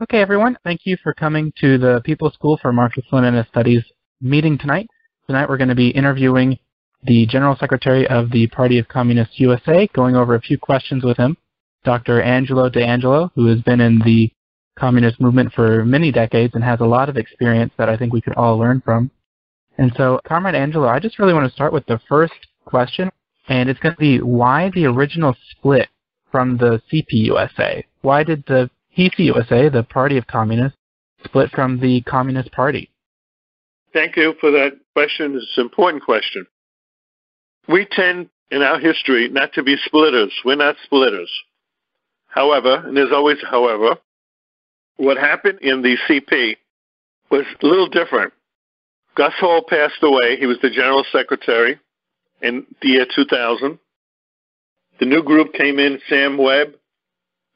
Okay, everyone. Thank you for coming to the People's School for Marxist-Leninist Studies meeting tonight. Tonight we're going to be interviewing the General Secretary of the Party of Communists USA, going over a few questions with him, Dr. Angelo D'Angelo, who has been in the communist movement for many decades and has a lot of experience that I think we could all learn from. And so, Comrade Angelo, I just really want to start with the first question, and it's going to be why the original split from the CPUSA? Why did the PCUSA, the Party of Communists, split from the Communist Party? Thank you for that question. It's an important question. We tend in our history not to be splitters. We're not splitters. However, and there's always however, what happened in the CP was a little different. Gus Hall passed away. He was the general secretary in the year 2000. The new group came in, Sam Webb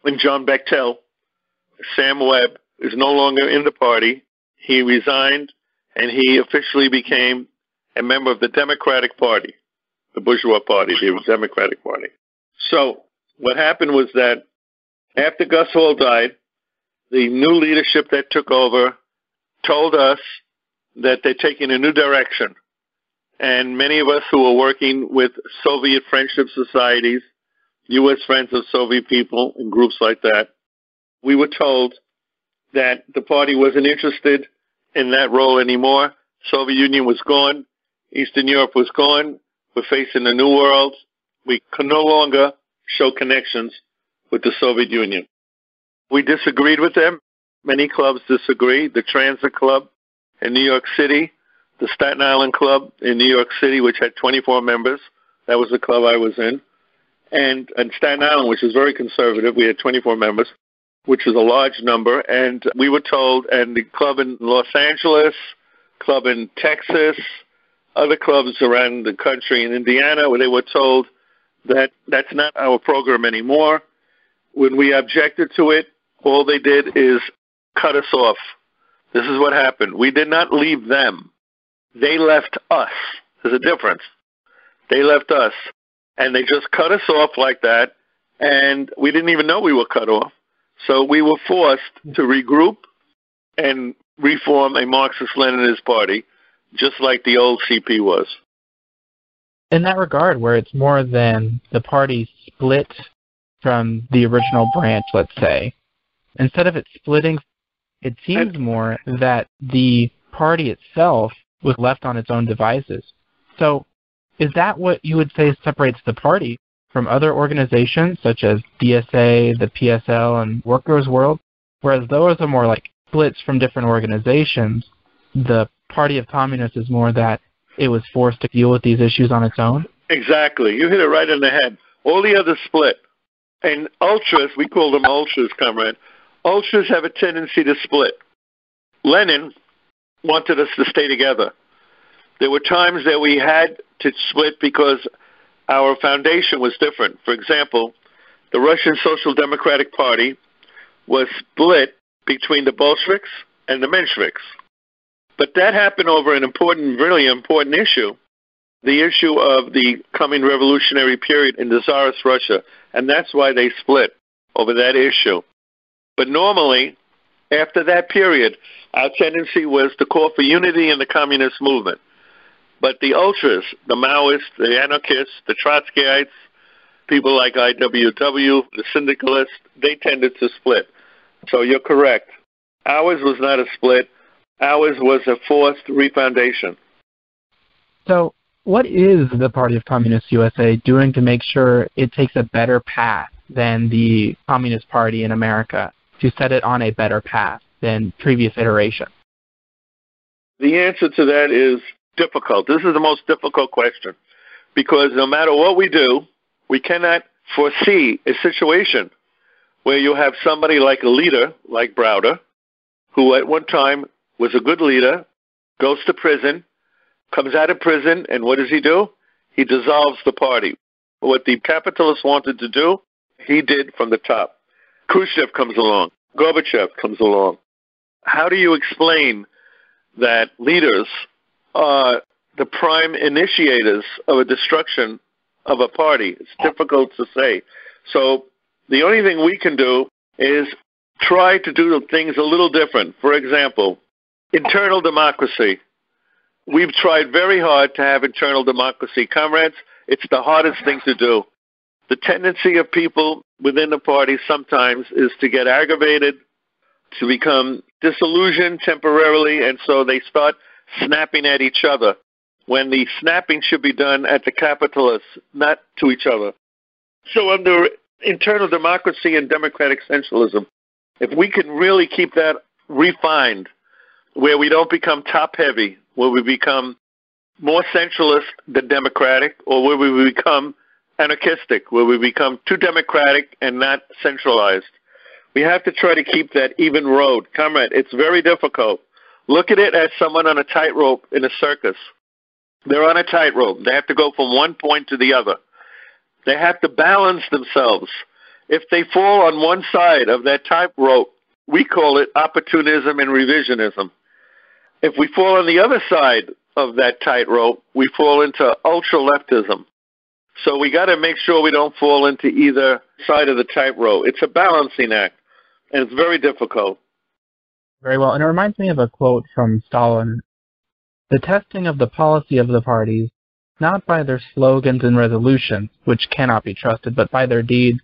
and John Bachtell. Sam Webb is no longer in the party. He resigned and he officially became a member of the Democratic Party, the bourgeois party, the Democratic Party. So what happened was that after Gus Hall died, the new leadership that took over told us that they're taking a new direction. And many of us who were working with Soviet friendship societies, U.S. Friends of Soviet People, and groups like that, we were told that the party wasn't interested in that role anymore. Soviet Union was gone. Eastern Europe was gone. We're facing a new world. We can no longer show connections with the Soviet Union. We disagreed with them. Many clubs disagreed. The Transit Club in New York City, the Staten Island Club in New York City, which had 24 members. That was the club I was in. And, and Staten Island, which is very conservative, we had 24 members which is a large number. And we were told, and the club in Los Angeles, club in Texas, other clubs around the country in Indiana, where they were told that that's not our program anymore. When we objected to it, all they did is cut us off. This is what happened. We did not leave them. They left us. There's a difference. They left us. And they just cut us off like that. And we didn't even know we were cut off. So we were forced to regroup and reform a Marxist-Leninist party, just like the old CP was. In that regard, where it's more than the party split from the original branch, let's say, instead of it splitting, it seems more that the party itself was left on its own devices. So is that what you would say separates the party from other organizations such as DSA, the PSL, and Workers World, whereas those are more like splits from different organizations. The Party of Communists is more that it was forced to deal with these issues on its own. Exactly. You hit it right in the head. All the others split. And ultras, we call them ultras, comrade. Ultras have a tendency to split. Lenin wanted us to stay together. There were times that we had to split because our foundation was different. For example, the Russian Social Democratic Party was split between the Bolsheviks and the Mensheviks. But that happened over an important, really important issue, the issue of the coming revolutionary period in the Tsarist Russia. And that's why they split over that issue. But normally, after that period, our tendency was to call for unity in the communist movement. But the ultras, the Maoists, the anarchists, the Trotskyites, people like IWW, the syndicalists, they tended to split. So you're correct. Ours was not a split. Ours was a forced refoundation. So what is the Party of Communists USA doing to make sure it takes a better path than the Communist Party in America, to set it on a better path than previous iterations? The answer to that is difficult. This is the most difficult question because no matter what we do, we cannot foresee a situation where you have somebody like a leader, like Browder, who at one time was a good leader, goes to prison, comes out of prison, and what does he do? He dissolves the party. What the capitalists wanted to do, he did from the top. Khrushchev comes along. Gorbachev comes along. How do you explain that leaders are the prime initiators of a destruction of a party. It's difficult to say. So the only thing we can do is try to do things a little different. For example, internal democracy. We've tried very hard to have internal democracy. Comrades, it's the hardest thing to do. The tendency of people within the party sometimes is to get aggravated, to become disillusioned temporarily, and so they start snapping at each other when the snapping should be done at the capitalists, not to each other. So, under internal democracy and democratic centralism, if we can really keep that refined, where we don't become top heavy, where we become more centralist than democratic, or where we become anarchistic, where we become too democratic and not centralized. We have to try to keep that even road. Comrade, it's very difficult. Look at it as someone on a tightrope in a circus. They're on a tightrope. They have to go from one point to the other. They have to balance themselves. If they fall on one side of that tightrope, we call it opportunism and revisionism. If we fall on the other side of that tightrope, we fall into ultra leftism. So we got to make sure we don't fall into either side of the tightrope. It's a balancing act, and it's very difficult. Very well. And it reminds me of a quote from Stalin the testing of the policy of the parties, not by their slogans and resolutions, which cannot be trusted, but by their deeds,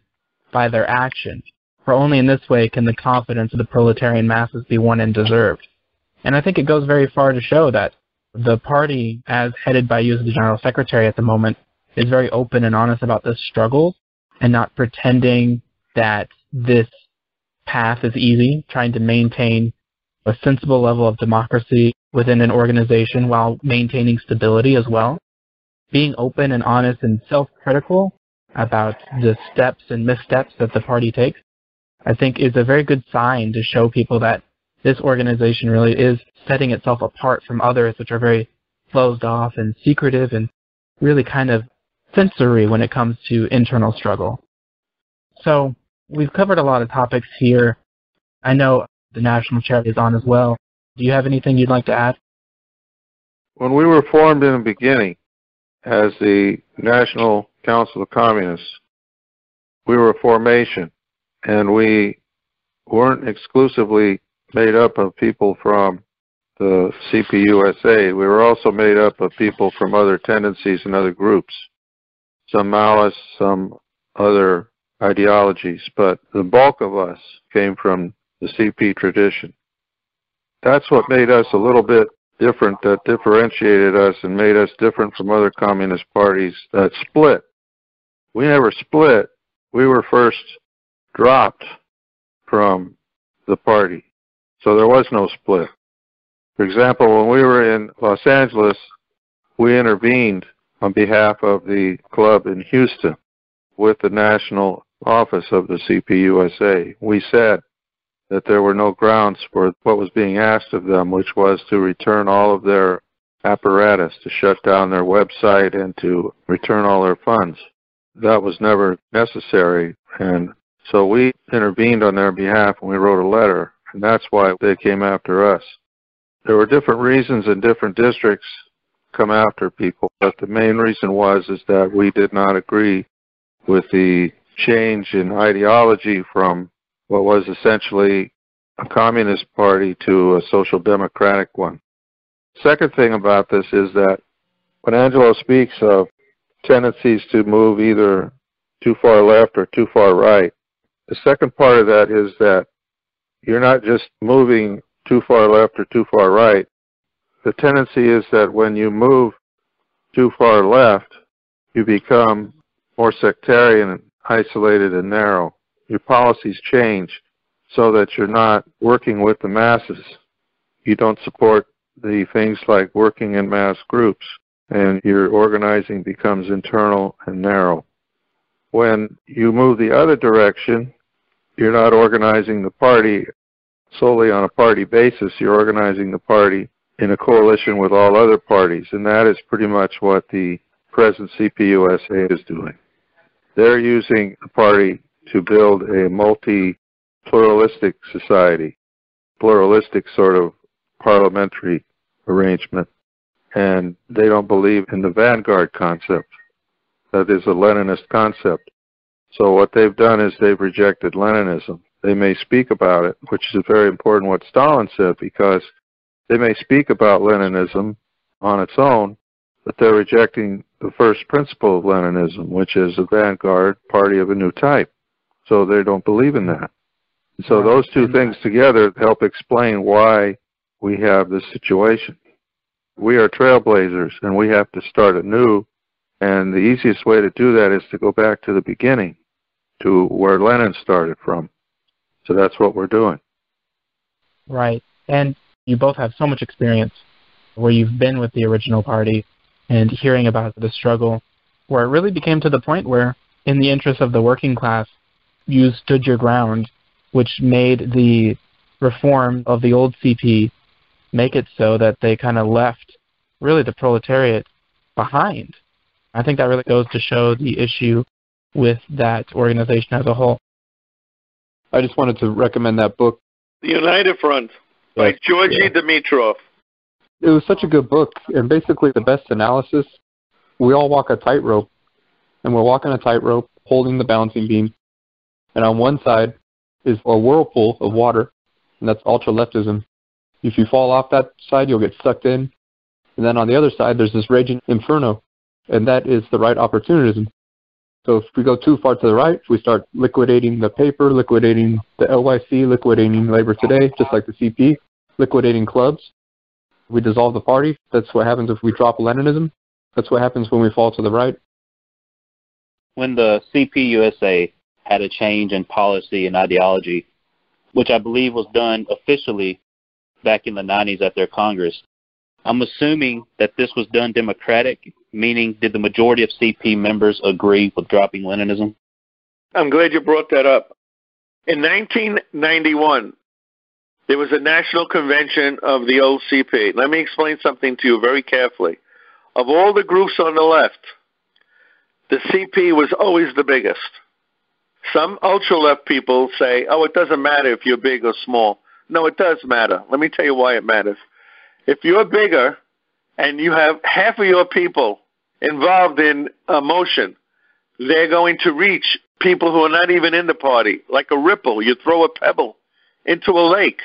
by their actions. For only in this way can the confidence of the proletarian masses be won and deserved. And I think it goes very far to show that the party, as headed by you as the General Secretary at the moment, is very open and honest about this struggle and not pretending that this path is easy, trying to maintain a sensible level of democracy within an organization while maintaining stability as well. Being open and honest and self-critical about the steps and missteps that the party takes, I think is a very good sign to show people that this organization really is setting itself apart from others which are very closed off and secretive and really kind of sensory when it comes to internal struggle. So we've covered a lot of topics here. I know the national chair is on as well. Do you have anything you'd like to add? When we were formed in the beginning as the National Council of Communists, we were a formation, and we weren't exclusively made up of people from the CPUSA. We were also made up of people from other tendencies and other groups, some Maoists, some other ideologies, but the bulk of us came from the CP tradition that's what made us a little bit different, that differentiated us and made us different from other communist parties that split. We never split. We were first dropped from the party. So there was no split. For example, when we were in Los Angeles, we intervened on behalf of the club in Houston with the national office of the CPUSA. We said, that there were no grounds for what was being asked of them, which was to return all of their apparatus, to shut down their website, and to return all their funds. That was never necessary, and so we intervened on their behalf and we wrote a letter, and that's why they came after us. There were different reasons in different districts come after people, but the main reason was is that we did not agree with the change in ideology from what was essentially a communist party to a social democratic one. Second thing about this is that when Angelo speaks of tendencies to move either too far left or too far right, the second part of that is that you're not just moving too far left or too far right. The tendency is that when you move too far left, you become more sectarian, isolated, and narrow your policies change so that you're not working with the masses. You don't support the things like working in mass groups, and your organizing becomes internal and narrow. When you move the other direction, you're not organizing the party solely on a party basis, you're organizing the party in a coalition with all other parties, and that is pretty much what the present CPUSA is doing. They're using the party to build a multi-pluralistic society, pluralistic sort of parliamentary arrangement. And they don't believe in the vanguard concept. That is a Leninist concept. So what they've done is they've rejected Leninism. they may speak about it, which is very important what Stalin said, because they may speak about Leninism on its own, but they're rejecting the first principle of Leninism, which is a vanguard party of a new type. So they don't believe in that. So those two things together help explain why we have this situation. We are trailblazers and we have to start anew. And the easiest way to do that is to go back to the beginning, to where Lenin started from. So that's what we're doing. Right. And you both have so much experience where you've been with the original party and hearing about the struggle where it really became to the point where, in the interest of the working class, you stood your ground, which made the reform of the old CP make it so that they kind of left really the proletariat behind. I think that really goes to show the issue with that organization as a whole. I just wanted to recommend that book. The United Front by Yes, Georgy yeah. Dimitrov. It was such a good book, and basically the best analysis. We all walk a tightrope, and we're walking a tightrope, holding the balancing beam, and on one side is a whirlpool of water, and that's ultra leftism. If you fall off that side, you'll get sucked in, and then on the other side there's this raging inferno, and that is the right opportunism. So if we go too far to the right, we start liquidating the paper, liquidating the LYC, liquidating Labor Today, just like the CP, liquidating clubs. We dissolve the party. That's what happens if we drop Leninism. That's what happens when we fall to the right. when the CPUSA had a change in policy and ideology, which I believe was done officially back in the 90s at their Congress, I'm assuming that this was done democratic, meaning did the majority of CP members agree with dropping Leninism? I'm glad you brought that up. In 1991, there was a national convention of the old CP. Let me explain something to you very carefully. Of all the groups on the left, the CP was always the biggest. Some ultra left people say, oh, it doesn't matter if you're big or small. No, it does matter. Let me tell you why it matters. If you're bigger and you have half of your people involved in a motion, they're going to reach people who are not even in the party, like a ripple. You throw a pebble into a lake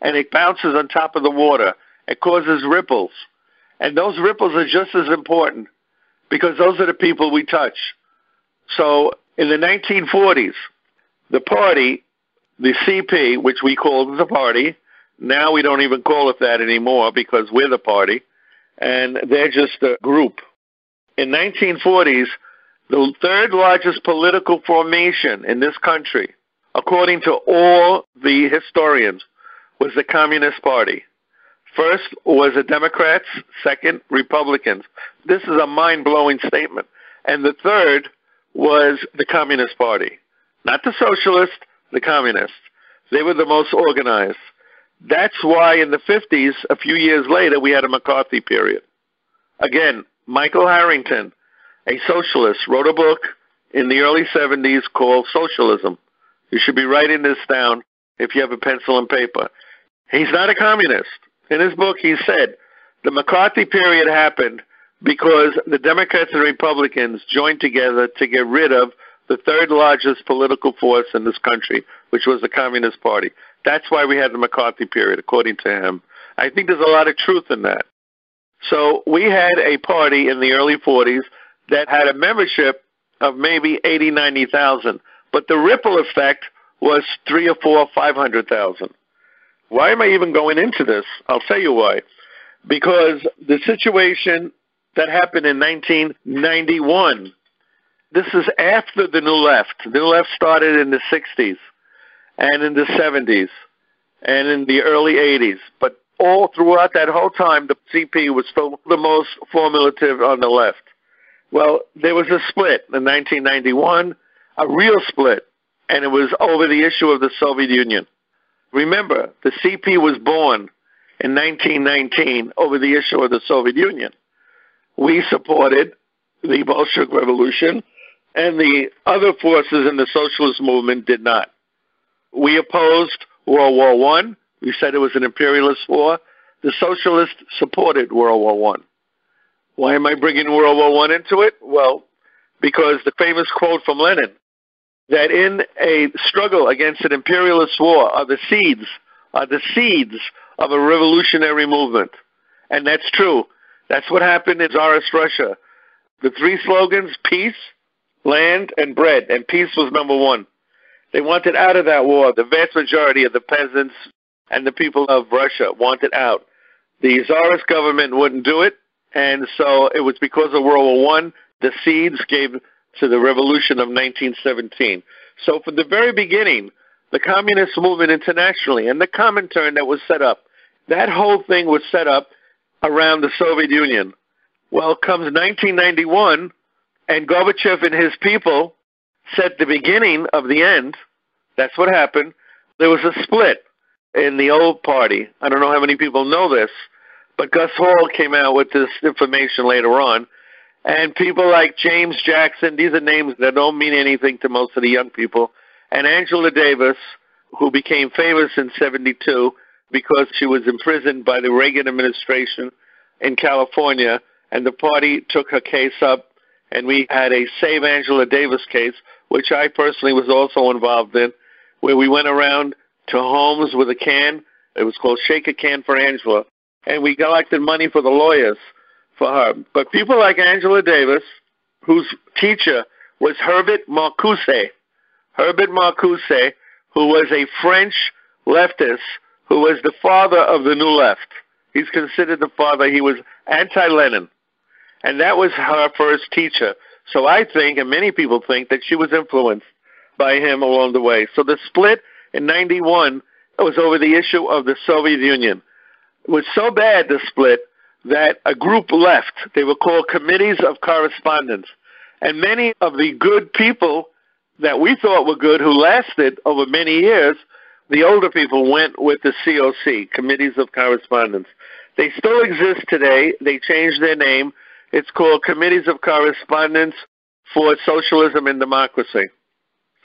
and it bounces on top of the water. It causes ripples. And those ripples are just as important because those are the people we touch. So in the 1940s, the party, the CP, which we called the party, now we don't even call it that anymore because we're the party, and they're just a group. In 1940s, the third largest political formation in this country, according to all the historians, was the Communist Party. First was the Democrats, second, Republicans. This is a mind blowing statement. And the third was the Communist Party. Not the Socialists, the Communists. They were the most organized. That's why in the 50s, a few years later, we had a McCarthy period. Again, Michael Harrington, a socialist, wrote a book in the early 70s called Socialism. You should be writing this down if you have a pencil and paper. He's not a communist. In his book, he said the McCarthy period happened because the Democrats and Republicans joined together to get rid of the third largest political force in this country, which was the Communist Party. That's why we had the McCarthy period, according to him. I think there's a lot of truth in that. So we had a party in the early 40s that had a membership of maybe 80, 90,000, but the ripple effect was three or four, 500,000. Why am I even going into this? I'll tell you why. Because the situation that happened in 1991, this is after the New Left. The New Left started in the 60s and in the 70s and in the early 80s. But all throughout that whole time, the CP was still the most formulative on the left. Well, there was a split in 1991, a real split, and it was over the issue of the Soviet Union. Remember, the CP was born in 1919 over the issue of the Soviet Union. We supported the Bolshevik Revolution, and the other forces in the socialist movement did not. We opposed World War One. We said it was an imperialist war. The socialists supported World War One. Why am I bringing World War One into it? Well, because the famous quote from Lenin, that in a struggle against an imperialist war are the seeds, are the seeds of a revolutionary movement. And that's true. That's what happened in Tsarist Russia. The three slogans, peace, land, and bread. And peace was number one. They wanted out of that war. The vast majority of the peasants and the people of Russia wanted out. The Tsarist government wouldn't do it, and so it was because of World War One. The seeds gave to the revolution of 1917. So from the very beginning, the communist movement internationally and the Comintern that was set up, that whole thing was set up around the Soviet Union. Well, comes 1991, and Gorbachev and his people set the beginning of the end. That's what happened. There was a split in the old party. I don't know how many people know this, but Gus Hall came out with this information later on. And people like James Jackson, these are names that don't mean anything to most of the young people. And Angela Davis, who became famous in 72 because she was imprisoned by the Reagan administration in California, and the party took her case up, and we had a Save Angela Davis case, which I personally was also involved in, where we went around to homes with a can. It was called Shake a Can for Angela, and we collected money for the lawyers for her. But people like Angela Davis, whose teacher was Herbert Marcuse, Herbert Marcuse, who was a French leftist, who was the father of the New Left. He's considered the father. He was anti-Lenin. And that was her first teacher. So I think, and many people think, that she was influenced by him along the way. So the split in 91 was over the issue of the Soviet Union. It was so bad, the split, that a group left. They were called committees of correspondence. And many of the good people that we thought were good, who lasted over many years, the older people went with the COC, Committees of Correspondence. They still exist today. They changed their name. It's called Committees of Correspondence for Socialism and Democracy.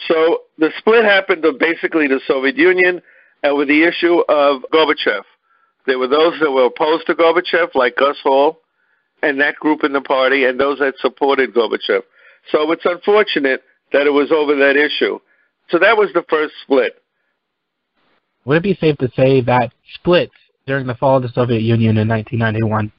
So the split happened of basically the Soviet Union and with the issue of Gorbachev. There were those that were opposed to Gorbachev, like Gus Hall, and that group in the party, and those that supported Gorbachev. So it's unfortunate that it was over that issue. So that was the first split. Would it be safe to say that split during the fall of the Soviet Union in 1991,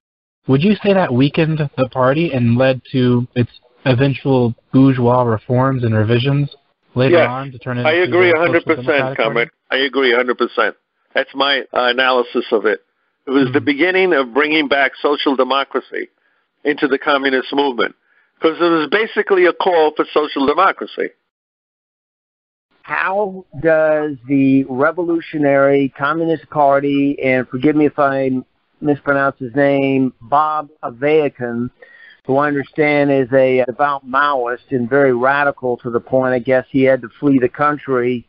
would you say that weakened the party and led to its eventual bourgeois reforms and revisions later yes, on to turn it I agree 100%, Comet. I agree 100%. That's my uh, analysis of it. It was mm-hmm. the beginning of bringing back social democracy into the communist movement because it was basically a call for social democracy. How does the Revolutionary Communist Party, and forgive me if I mispronounce his name, Bob Avakian, who I understand is a devout Maoist and very radical to the point I guess he had to flee the country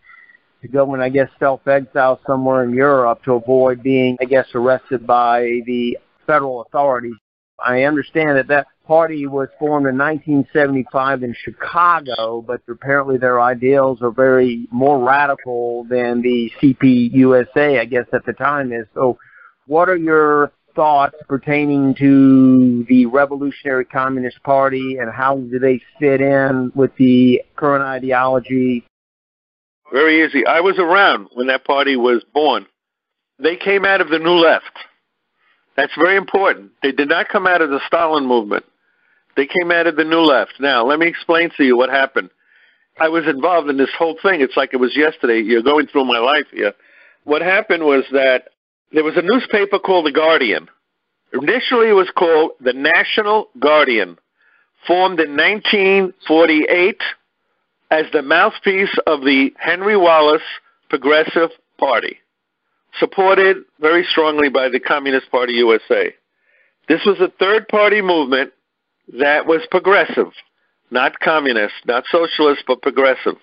to go and I guess self-exile somewhere in Europe to avoid being, I guess, arrested by the federal authorities. I understand that that party was formed in 1975 in Chicago, but apparently their ideals are very more radical than the CPUSA, I guess, at the time is. So, what are your thoughts pertaining to the Revolutionary Communist Party and how do they fit in with the current ideology very easy. I was around when that party was born. They came out of the New Left. That's very important. They did not come out of the Stalin movement. They came out of the New Left. Now, let me explain to you what happened. I was involved in this whole thing. It's like it was yesterday. You're going through my life here. What happened was that there was a newspaper called The Guardian. Initially, it was called The National Guardian, formed in 1948 as the mouthpiece of the Henry Wallace Progressive Party, supported very strongly by the Communist Party USA. This was a third party movement that was progressive, not communist, not socialist, but progressive.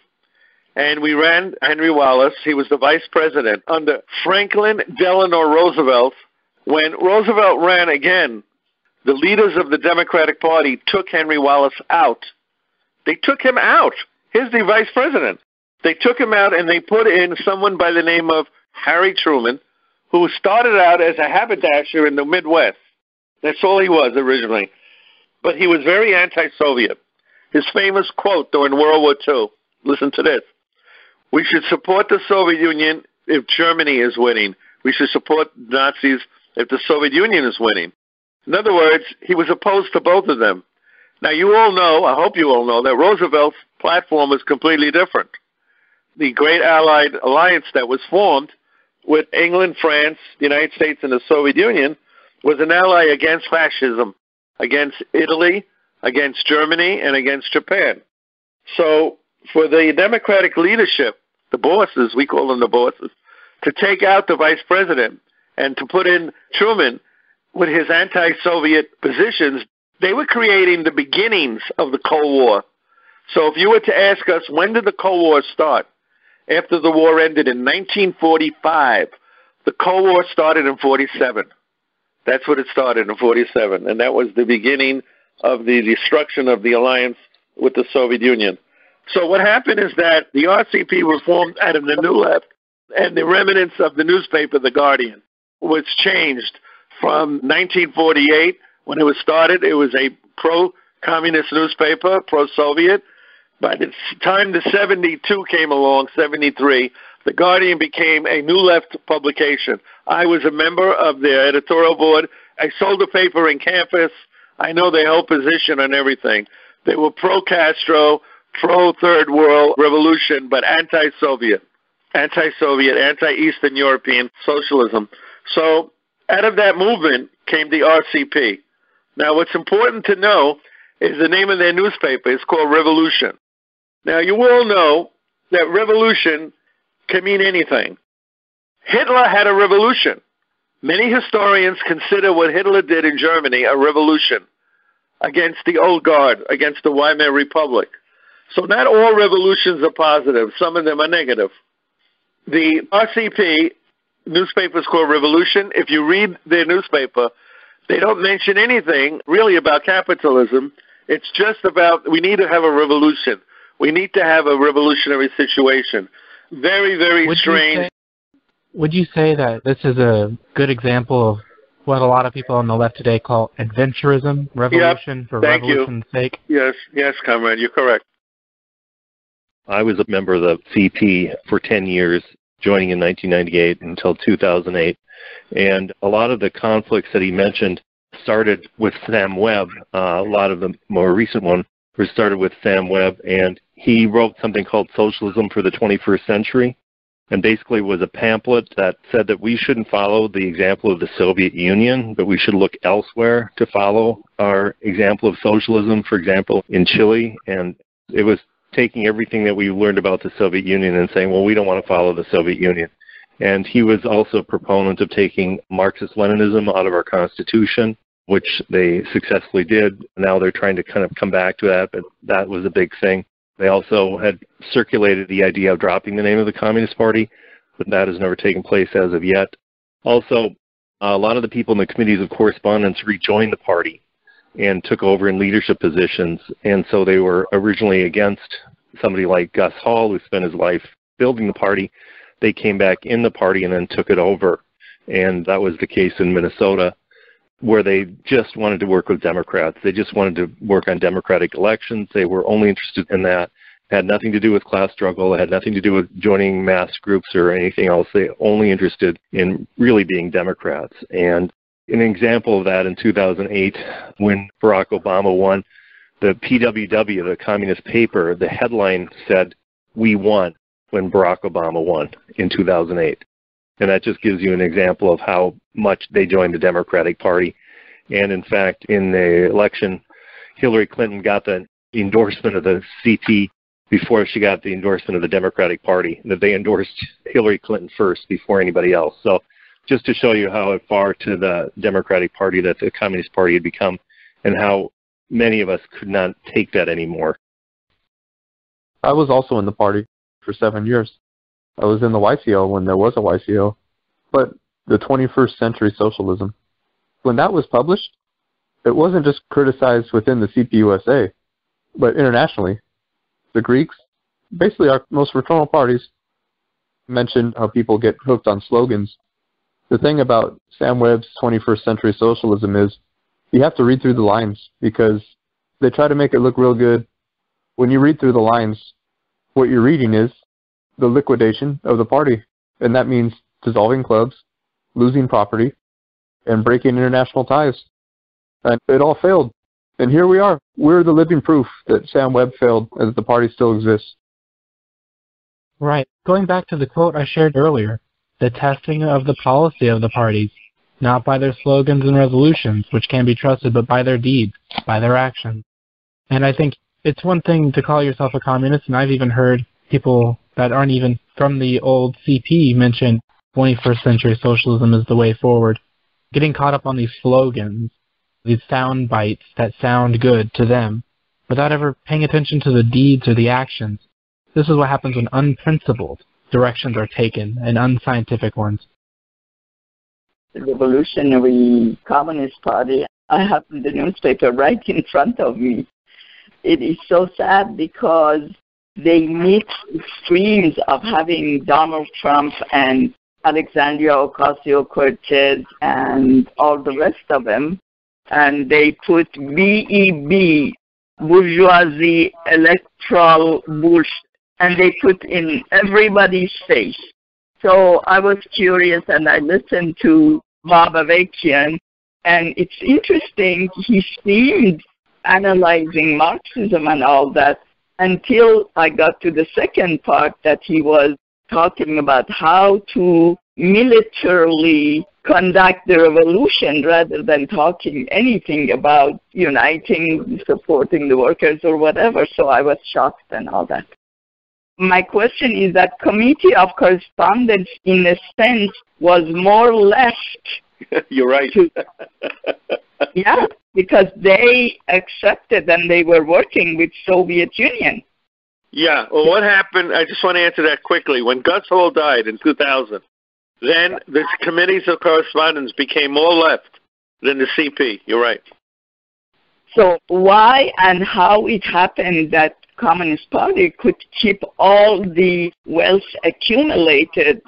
And we ran Henry Wallace. He was the vice president under Franklin Delano Roosevelt. When Roosevelt ran again, the leaders of the Democratic Party took Henry Wallace out. They took him out. He's the vice president. They took him out and they put in someone by the name of Harry Truman, who started out as a haberdasher in the Midwest. That's all he was originally. But he was very anti Soviet. His famous quote during World War II listen to this. We should support the Soviet Union if Germany is winning. We should support Nazis if the Soviet Union is winning. In other words, he was opposed to both of them. Now, you all know, I hope you all know, that Roosevelt's platform was completely different. The great Allied alliance that was formed with England, France, the United States, and the Soviet Union was an ally against fascism, against Italy, against Germany, and against Japan. So, for the Democratic leadership, the bosses, we call them the bosses, to take out the vice president and to put in Truman with his anti Soviet positions, they were creating the beginnings of the Cold War. So if you were to ask us, when did the Cold War start? After the war ended in 1945. The Cold War started in 47. That's what it started in 47. And that was the beginning of the destruction of the alliance with the Soviet Union. So what happened is that the RCP was formed out of the New Left, and the remnants of the newspaper, The Guardian, was changed from 1948 when it was started. It was a pro-communist newspaper, pro-Soviet. By the time the 72 came along, 73, The Guardian became a New Left publication. I was a member of their editorial board. I sold the paper in campus. I know their whole position on everything. They were pro-Castro, pro-Third World Revolution, but anti-Soviet, anti-Soviet, anti-Eastern European socialism. So out of that movement came the RCP. Now, what's important to know is the name of their newspaper is called Revolution. Now, you all know that revolution can mean anything. Hitler had a revolution. Many historians consider what Hitler did in Germany a revolution against the old guard, against the Weimar Republic. So not all revolutions are positive. Some of them are negative. The RCP newspaper is called Revolution. If you read their newspaper, they don't mention anything really about capitalism. It's just about we need to have a revolution. We need to have a revolutionary situation. Very, very would strange. You say, would you say that this is a good example of what a lot of people on the left today call adventurism, revolution yep. for Thank revolution's you. sake? Yes, yes, comrade, you're correct. I was a member of the CP for 10 years, joining in 1998 until 2008. And a lot of the conflicts that he mentioned started with Sam Webb. Uh, a lot of the more recent one was started with Sam Webb, and he wrote something called Socialism for the 21st Century, and basically was a pamphlet that said that we shouldn't follow the example of the Soviet Union, but we should look elsewhere to follow our example of socialism, for example, in Chile. And it was taking everything that we learned about the Soviet Union and saying, well, we don't want to follow the Soviet Union. And he was also a proponent of taking Marxist Leninism out of our Constitution, which they successfully did. Now they're trying to kind of come back to that, but that was a big thing. They also had circulated the idea of dropping the name of the Communist Party, but that has never taken place as of yet. Also, a lot of the people in the committees of correspondence rejoined the party and took over in leadership positions. And so they were originally against somebody like Gus Hall, who spent his life building the party. They came back in the party and then took it over. And that was the case in Minnesota, where they just wanted to work with Democrats. They just wanted to work on Democratic elections. They were only interested in that. It had nothing to do with class struggle. It had nothing to do with joining mass groups or anything else. They only interested in really being Democrats. And an example of that in 2008 when Barack Obama won. The PWW, the communist paper, the headline said, We won when Barack Obama won in 2008. And that just gives you an example of how much they joined the Democratic Party. And in fact, in the election, Hillary Clinton got the endorsement of the CP before she got the endorsement of the Democratic Party. That they endorsed Hillary Clinton first before anybody else. So just to show you how far to the Democratic Party that the Communist Party had become and how many of us could not take that anymore. I was also in the party for seven years. I was in the YCO when there was a YCO. But the 21st Century Socialism, when that was published, it wasn't just criticized within the CPUSA, but internationally. The Greeks, basically our most fraternal parties, mentioned how people get hooked on slogans the thing about Sam Webb's 21st Century Socialism is you have to read through the lines because they try to make it look real good. When you read through the lines, what you're reading is the liquidation of the party, and that means dissolving clubs, losing property, and breaking international ties. And it all failed. And here we are. We're the living proof that Sam Webb failed and that the party still exists. Right. Going back to the quote I shared earlier, the testing of the policy of the parties, not by their slogans and resolutions, which can be trusted, but by their deeds, by their actions. And I think it's one thing to call yourself a communist, and I've even heard people that aren't even from the old CP mentioned 21st century socialism is the way forward. Getting caught up on these slogans, these sound bites that sound good to them, without ever paying attention to the deeds or the actions. This is what happens when unprincipled directions are taken and unscientific ones. The Revolutionary Communist Party, I have the newspaper right in front of me. It is so sad because they meet extremes of having Donald Trump and Alexandria Ocasio-Cortez and all the rest of them, and they put BEB, bourgeoisie electoral bullshit, and they put in everybody's face. So I was curious and I listened to Bob Avakian, and it's interesting. He seemed analyzing Marxism and all that until I got to the second part that he was talking about how to militarily conduct the revolution rather than talking anything about uniting, supporting the workers or whatever. So I was shocked and all that. My question is that committee of correspondence in a sense was more left. You're right. To, yeah, because they accepted and they were working with Soviet Union. Yeah. Well, what happened? I just want to answer that quickly. When Gus Hall died in 2000, then the committees of correspondence became more left than the CP. You're right. So why and how it happened that Communist Party could keep all the wealth accumulated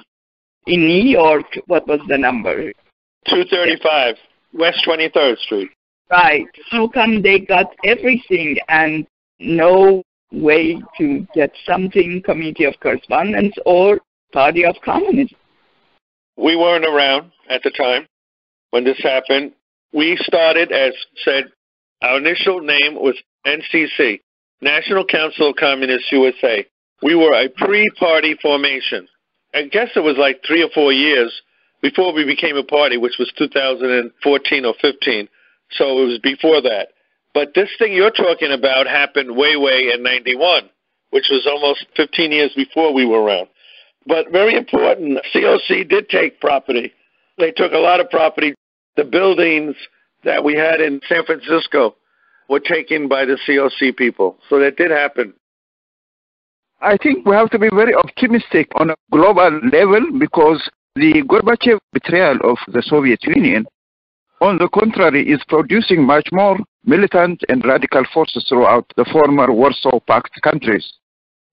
in New York? What was the number? 235 West 23rd Street. Right. How come they got everything and no way to get something, Committee of Correspondence or Party of Communism? We weren't around at the time when this happened. We started, as said, our initial name was NCC, National Council of Communists USA. We were a pre-party formation. I guess it was like three or four years before we became a party, which was 2014 or 15. So it was before that. But this thing you're talking about happened way, way in 91, which was almost 15 years before we were around. But very important, COC did take property. They took a lot of property. The buildings that we had in San Francisco were taken by the COC people. So that did happen. I think we have to be very optimistic on a global level because the Gorbachev betrayal of the Soviet Union, on the contrary, is producing much more militant and radical forces throughout the former Warsaw Pact countries.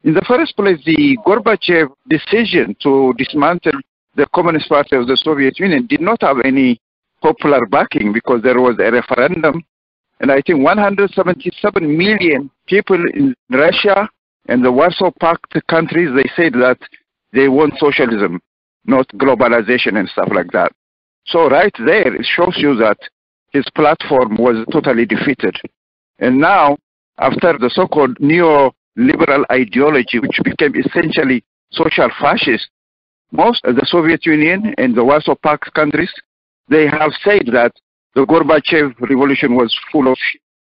In the first place, the Gorbachev decision to dismantle the Communist Party of the Soviet Union did not have any popular backing because there was a referendum. And I think 177 million people in Russia and the Warsaw Pact countries, they said that they want socialism, not globalization and stuff like that. So right there, it shows you that his platform was totally defeated. And now, after the so-called neoliberal ideology, which became essentially social fascist, most of the Soviet Union and the Warsaw Pact countries, they have said that the Gorbachev revolution was full of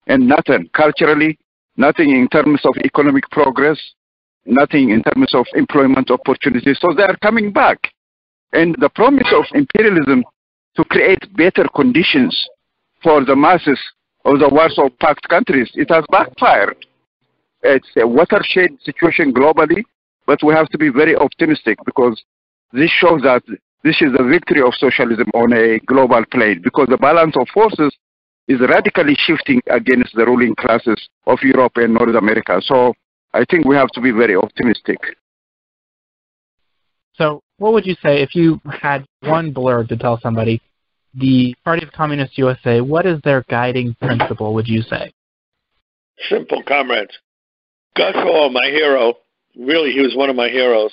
and nothing culturally, nothing in terms of economic progress, nothing in terms of employment opportunities. So they are coming back. And the promise of imperialism to create better conditions for the masses of the Warsaw Pact countries, it has backfired. It's a watershed situation globally, but we have to be very optimistic because this shows that this is the victory of socialism on a global plane because the balance of forces is radically shifting against the ruling classes of Europe and North America. So I think we have to be very optimistic. So, what would you say if you had one blurb to tell somebody the Party of Communist USA, what is their guiding principle, would you say? Simple, comrades. Gus Hall, oh, my hero, really, he was one of my heroes.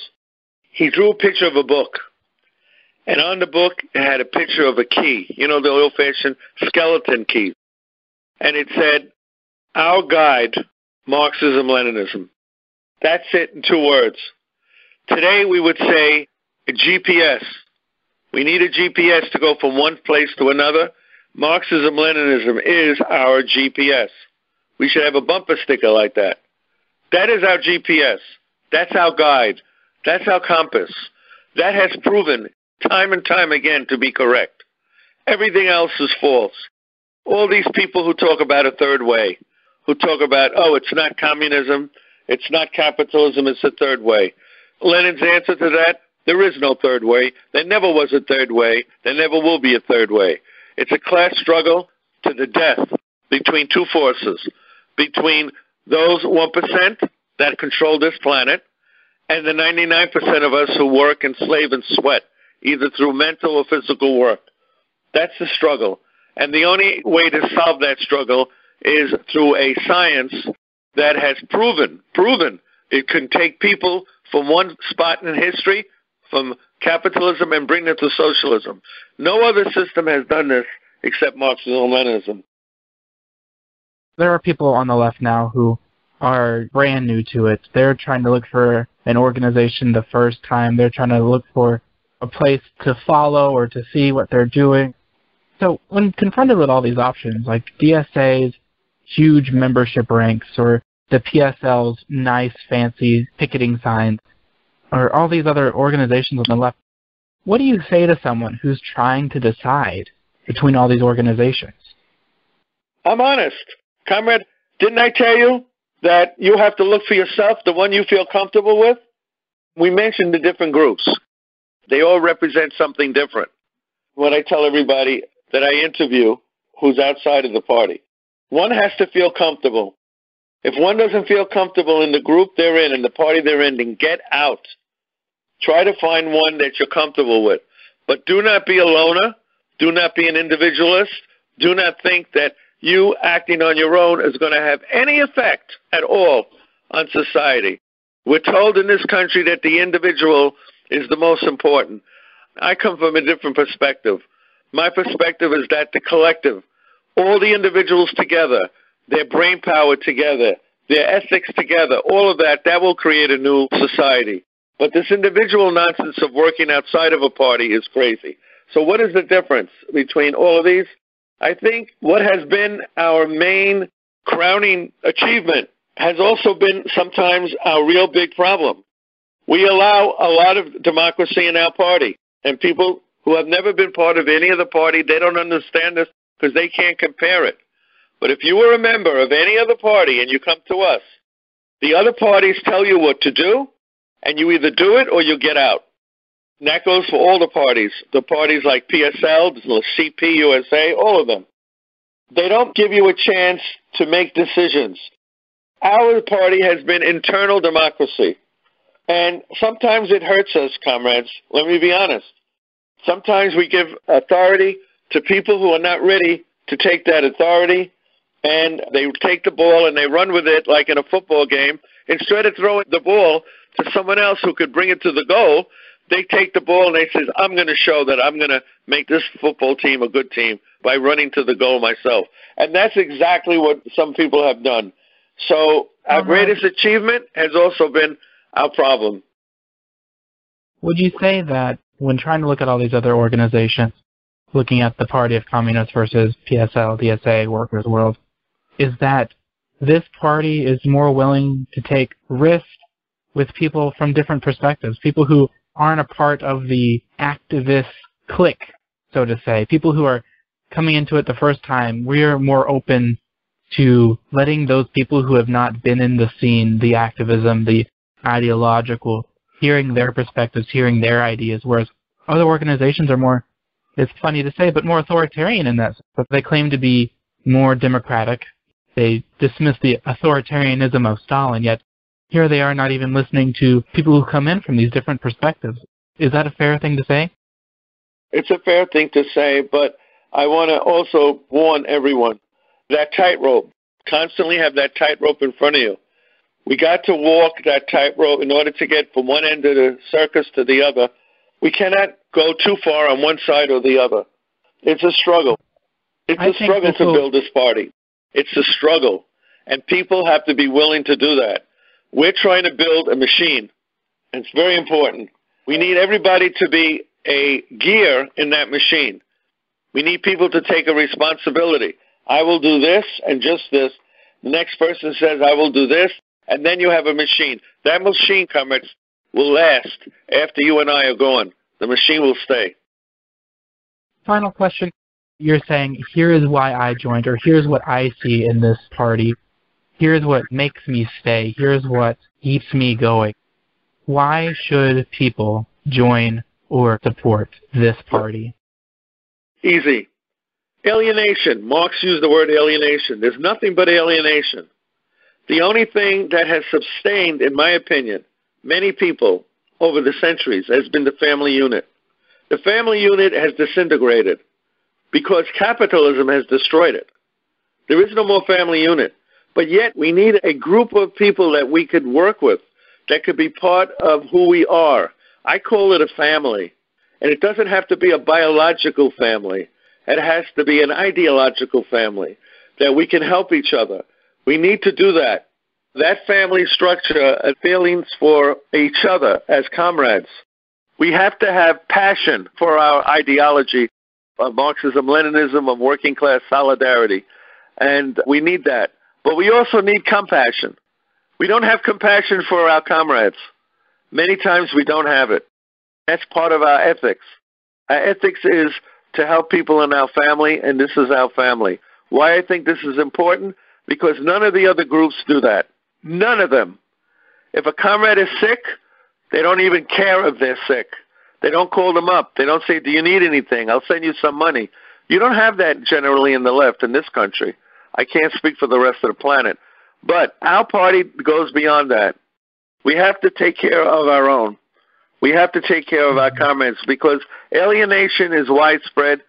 He drew a picture of a book. And on the book, it had a picture of a key, you know, the old fashioned skeleton key. And it said, Our guide, Marxism Leninism. That's it in two words. Today we would say a GPS. We need a GPS to go from one place to another. Marxism Leninism is our GPS. We should have a bumper sticker like that. That is our GPS. That's our guide. That's our compass. That has proven time and time again to be correct. Everything else is false. All these people who talk about a third way, who talk about, oh, it's not communism, it's not capitalism, it's a third way. Lenin's answer to that, there is no third way. There never was a third way. There never will be a third way. It's a class struggle to the death between two forces, between those 1% that control this planet and the 99% of us who work and slave and sweat, either through mental or physical work. That's the struggle. And the only way to solve that struggle is through a science that has proven, proven it can take people from one spot in history, from capitalism, and bring them to socialism. No other system has done this except Marxism-Leninism. There are people on the left now who are brand new to it. They're trying to look for an organization the first time. They're trying to look for a place to follow or to see what they're doing. So when confronted with all these options, like DSA's huge membership ranks or the PSL's nice, fancy picketing signs, or all these other organizations on the left, what do you say to someone who's trying to decide between all these organizations? I'm honest. Comrade, didn't I tell you that you have to look for yourself, the one you feel comfortable with? We mentioned the different groups. They all represent something different. When I tell everybody that I interview who's outside of the party, one has to feel comfortable. If one doesn't feel comfortable in the group they're in and the party they're in, then get out. Try to find one that you're comfortable with. But do not be a loner. Do not be an individualist. Do not think that you acting on your own is going to have any effect at all on society. We're told in this country that the individual is the most important. I come from a different perspective. My perspective is that the collective, all the individuals together, their brain power together, their ethics together, all of that, that will create a new society. But this individual nonsense of working outside of a party is crazy. So what is the difference between all of these? I think what has been our main crowning achievement has also been sometimes our real big problem. We allow a lot of democracy in our party, and people who have never been part of any other party, they don't understand this because they can't compare it. But if you are a member of any other party and you come to us, the other parties tell you what to do, and you either do it or you get out. And that goes for all the parties. The parties like PSL, the CP, USA, all of them. They don't give you a chance to make decisions. Our party has been internal democracy. And sometimes it hurts us, comrades. Let me be honest. Sometimes we give authority to people who are not ready to take that authority, and they take the ball and they run with it like in a football game. Instead of throwing the ball to someone else who could bring it to the goal, they take the ball and they say, I'm going to show that I'm going to make this football team a good team by running to the goal myself. And that's exactly what some people have done. So our uh-huh. greatest achievement has also been our problem. Would you say that when trying to look at all these other organizations, looking at the Party of Communists versus PSL, DSA, Workers' World, is that this party is more willing to take risks with people from different perspectives, people who aren't a part of the activist clique, so to say, people who are coming into it the first time, we're more open to letting those people who have not been in the scene, the activism, the ideological, hearing their perspectives, hearing their ideas, whereas other organizations are more, it's funny to say, but more authoritarian in that sense. But they claim to be more democratic. They dismiss the authoritarianism of Stalin, yet here they are not even listening to people who come in from these different perspectives. Is that a fair thing to say? It's a fair thing to say, but I want to also warn everyone that tightrope, constantly have that tightrope in front of you. We got to walk that tightrope in order to get from one end of the circus to the other. We cannot go too far on one side or the other. It's a struggle. It's I a struggle to will- build this party. It's a struggle. And people have to be willing to do that. We're trying to build a machine. And it's very important. We need everybody to be a gear in that machine. We need people to take a responsibility. I will do this and just this. The next person says, I will do this. And then you have a machine. That machine, comrades, will last after you and I are gone. The machine will stay. Final question. You're saying, here is why I joined, or here's what I see in this party. Here's what makes me stay. Here's what keeps me going. Why should people join or support this party? Easy. Alienation. Marx used the word alienation. There's nothing but alienation. The only thing that has sustained, in my opinion, many people over the centuries has been the family unit. The family unit has disintegrated because capitalism has destroyed it. There is no more family unit. But yet we need a group of people that we could work with that could be part of who we are. I call it a family. And it doesn't have to be a biological family. It has to be an ideological family that we can help each other. We need to do that. That family structure and feelings for each other as comrades. We have to have passion for our ideology of Marxism, Leninism, of working class solidarity. And we need that. But we also need compassion. We don't have compassion for our comrades. Many times we don't have it. That's part of our ethics. Our ethics is to help people in our family, and this is our family. Why I think this is important? Because none of the other groups do that. None of them. If a comrade is sick, they don't even care if they're sick. They don't call them up. They don't say, Do you need anything? I'll send you some money. You don't have that generally in the left in this country. I can't speak for the rest of the planet. But our party goes beyond that. We have to take care of our own. We have to take care of our comrades because alienation is widespread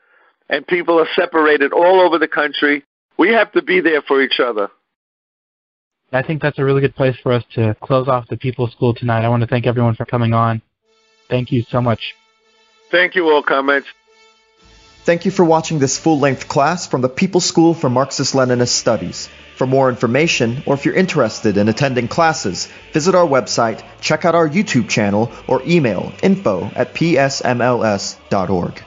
and people are separated all over the country. We have to be there for each other. I think that's a really good place for us to close off the People's School tonight. I want to thank everyone for coming on. Thank you so much. Thank you all, comments. Thank you for watching this full-length class from the People's School for Marxist-Leninist Studies. For more information, or if you're interested in attending classes, visit our website, check out our YouTube channel, or email info at psmls.org.